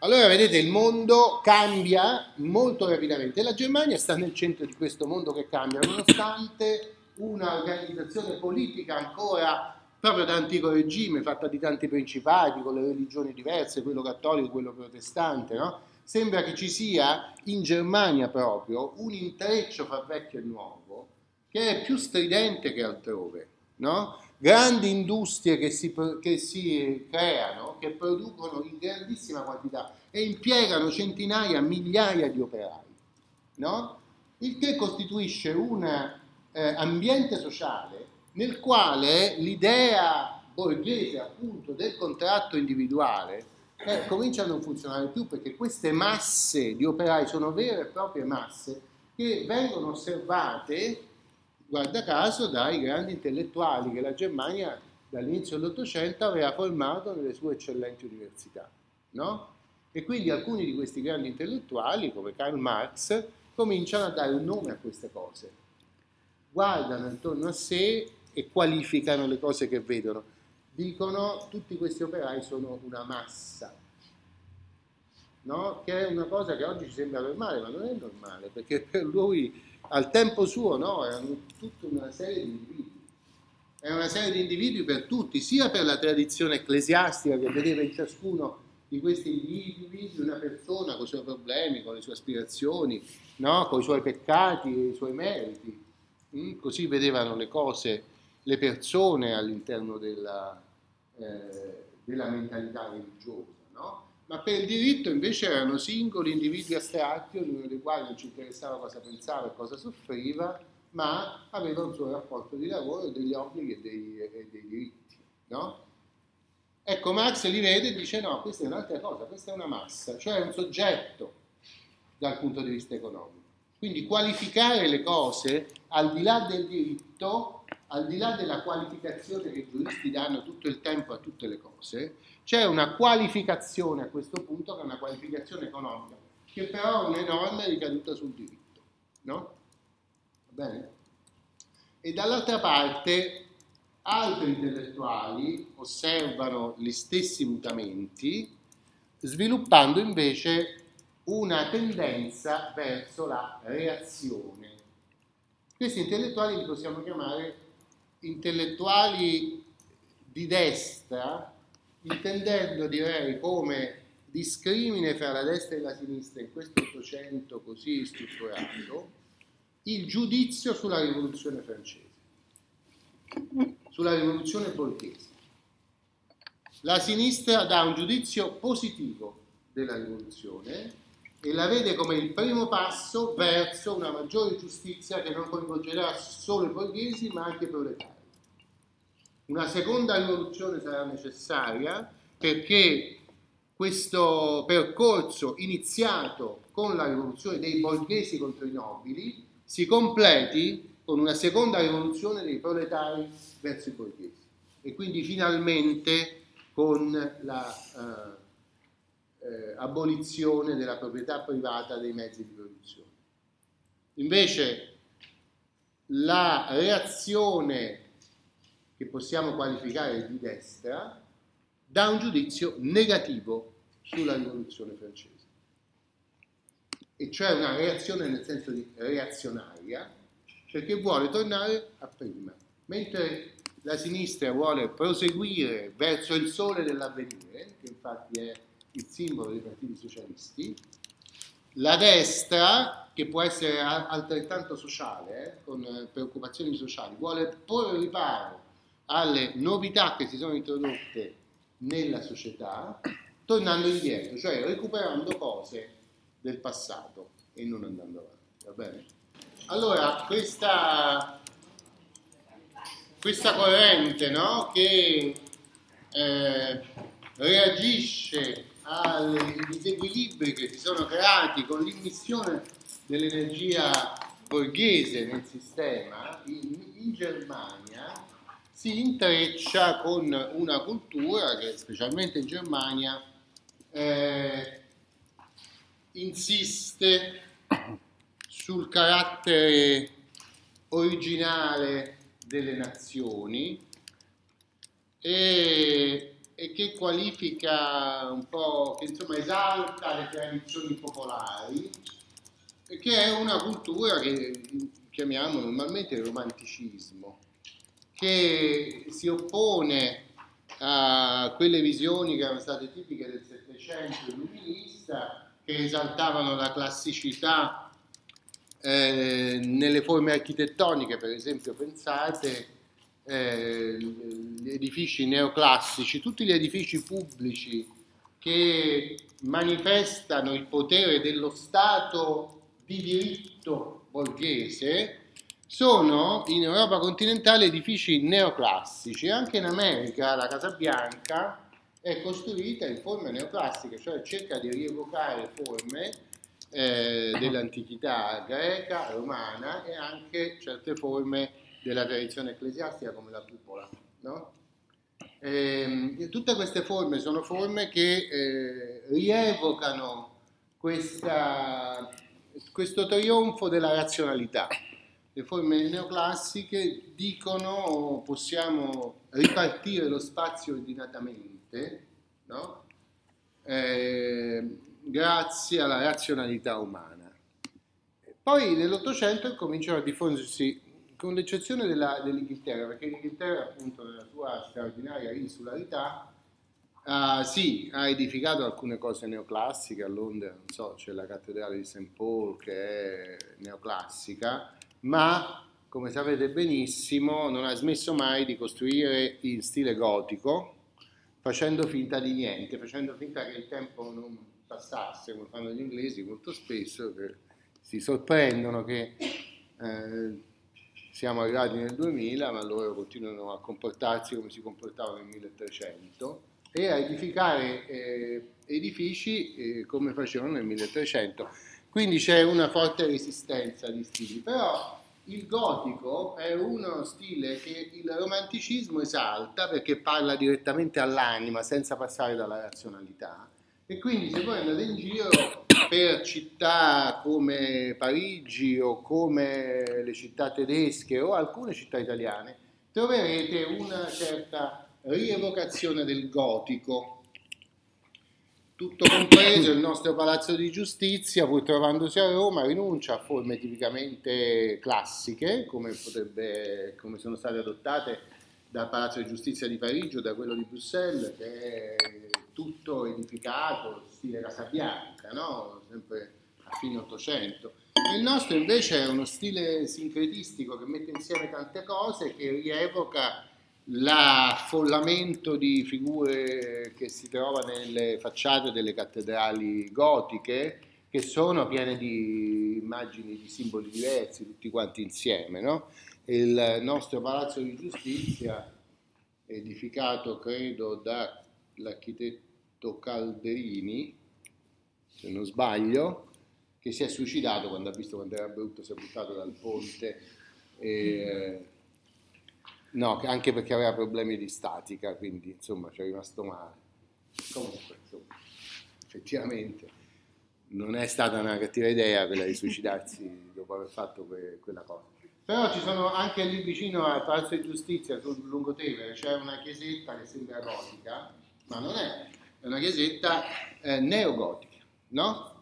Allora vedete il mondo cambia molto rapidamente e la Germania sta nel centro di questo mondo che cambia nonostante un'organizzazione politica ancora proprio da antico regime fatta di tanti principati con le religioni diverse, quello cattolico e quello protestante, no? Sembra che ci sia in Germania proprio un intreccio fra vecchio e nuovo che è più stridente che altrove, no? Grandi industrie che si, che si, creano, che producono in grandissima quantità e impiegano centinaia, migliaia di operai, no? il che costituisce un eh, ambiente sociale nel quale l'idea borghese appunto del contratto individuale eh, comincia a non funzionare più perché queste masse di operai sono vere e proprie masse che vengono osservate guarda caso, dai grandi intellettuali che la Germania dall'inizio dell'Ottocento aveva formato nelle sue eccellenti università. No? E quindi alcuni di questi grandi intellettuali, come Karl Marx, cominciano a dare un nome a queste cose. Guardano intorno a sé e qualificano le cose che vedono. Dicono tutti questi operai sono una massa, no? che è una cosa che oggi ci sembra normale, ma non è normale, perché per lui al tempo suo no, erano tutta una serie di individui. Era una serie di individui per tutti, sia per la tradizione ecclesiastica che vedeva in ciascuno di questi individui una persona con i suoi problemi, con le sue aspirazioni, no? con i suoi peccati e i suoi meriti. Mm? Così vedevano le cose, le persone all'interno della, eh, della mentalità religiosa. No? Ma per il diritto invece erano singoli individui astratti, ognuno dei quali non ci interessava cosa pensava e cosa soffriva, ma aveva un suo rapporto di lavoro, degli obblighi e dei, e dei diritti. No? Ecco, Marx li vede e dice no, questa è un'altra cosa, questa è una massa, cioè un soggetto dal punto di vista economico. Quindi qualificare le cose al di là del diritto, al di là della qualificazione che i giuristi danno tutto il tempo a tutte le cose, c'è una qualificazione a questo punto che è una qualificazione economica, che però ha un'enorme ricaduta sul diritto. No? Va bene? E dall'altra parte altri intellettuali osservano gli stessi mutamenti, sviluppando invece una tendenza verso la reazione. Questi intellettuali li possiamo chiamare intellettuali di destra intendendo direi come discrimine fra la destra e la sinistra in questo Ottocento così strutturato il giudizio sulla rivoluzione francese, sulla rivoluzione borghese. La sinistra dà un giudizio positivo della rivoluzione e la vede come il primo passo verso una maggiore giustizia che non coinvolgerà solo i borghesi ma anche i proletari. Una seconda rivoluzione sarà necessaria perché questo percorso iniziato con la rivoluzione dei borghesi contro i nobili si completi con una seconda rivoluzione dei proletari verso i borghesi e quindi finalmente con la eh, eh, abolizione della proprietà privata dei mezzi di produzione. Invece la reazione che possiamo qualificare di destra, dà un giudizio negativo sulla rivoluzione francese. E cioè una reazione nel senso di reazionaria, perché vuole tornare a prima. Mentre la sinistra vuole proseguire verso il sole dell'avvenire, che infatti è il simbolo dei partiti socialisti, la destra, che può essere altrettanto sociale, eh, con preoccupazioni sociali, vuole porre riparo alle novità che si sono introdotte nella società, tornando indietro, cioè recuperando cose del passato e non andando avanti. Va bene? Allora, questa, questa corrente no, che eh, reagisce ai disequilibri che si sono creati con l'immissione dell'energia borghese nel sistema in, in Germania si intreccia con una cultura che specialmente in Germania eh, insiste sul carattere originale delle nazioni che qualifica un po' che insomma esalta le tradizioni popolari, che è una cultura che chiamiamo normalmente il romanticismo, che si oppone a quelle visioni che erano state tipiche del Settecento illuminista, che esaltavano la classicità eh, nelle forme architettoniche, per esempio pensate eh, gli edifici neoclassici, tutti gli edifici pubblici che manifestano il potere dello Stato di diritto borghese, sono in Europa continentale edifici neoclassici, anche in America la Casa Bianca è costruita in forme neoclassiche, cioè cerca di rievocare forme eh, dell'antichità greca, romana e anche certe forme della tradizione ecclesiastica come la cupola. No? E, ehm, tutte queste forme sono forme che eh, rievocano questa, questo trionfo della razionalità. Le forme neoclassiche dicono possiamo ripartire lo spazio ordinatamente, no? eh, grazie alla razionalità umana. Poi nell'Ottocento cominciano a diffondersi, con l'eccezione della, dell'Inghilterra, perché l'Inghilterra appunto nella sua straordinaria insularità uh, sì, ha edificato alcune cose neoclassiche, a Londra non so, c'è la cattedrale di St. Paul che è neoclassica, ma come sapete benissimo non ha smesso mai di costruire in stile gotico, facendo finta di niente, facendo finta che il tempo non passasse, come fanno gli inglesi molto spesso, che si sorprendono che eh, siamo arrivati nel 2000, ma loro continuano a comportarsi come si comportavano nel 1300 e a edificare eh, edifici eh, come facevano nel 1300. Quindi c'è una forte resistenza di stili, però il gotico è uno stile che il romanticismo esalta perché parla direttamente all'anima senza passare dalla razionalità. E quindi se voi andate in giro per città come Parigi o come le città tedesche o alcune città italiane troverete una certa rievocazione del gotico. Tutto compreso il nostro palazzo di giustizia, pur trovandosi a Roma, rinuncia a forme tipicamente classiche, come, potrebbe, come sono state adottate dal palazzo di giustizia di Parigi o da quello di Bruxelles, che è tutto edificato, stile Casabianca, no? sempre a fine Ottocento. Il nostro invece è uno stile sincretistico che mette insieme tante cose, che rievoca l'affollamento di figure che si trova nelle facciate delle cattedrali gotiche, che sono piene di immagini di simboli diversi, tutti quanti insieme. No? Il nostro palazzo di giustizia, edificato credo dall'architetto Calderini, se non sbaglio, che si è suicidato quando ha visto quando era brutto, si è buttato dal ponte. E, No, anche perché aveva problemi di statica, quindi insomma ci è rimasto male. Comunque, insomma, effettivamente non è stata una cattiva idea quella di suicidarsi dopo aver fatto que- quella cosa. Però ci sono anche lì vicino al Palazzo di Giustizia sul Lungotevere, c'è una chiesetta che sembra gotica, ma non è, è una chiesetta eh, neogotica, no?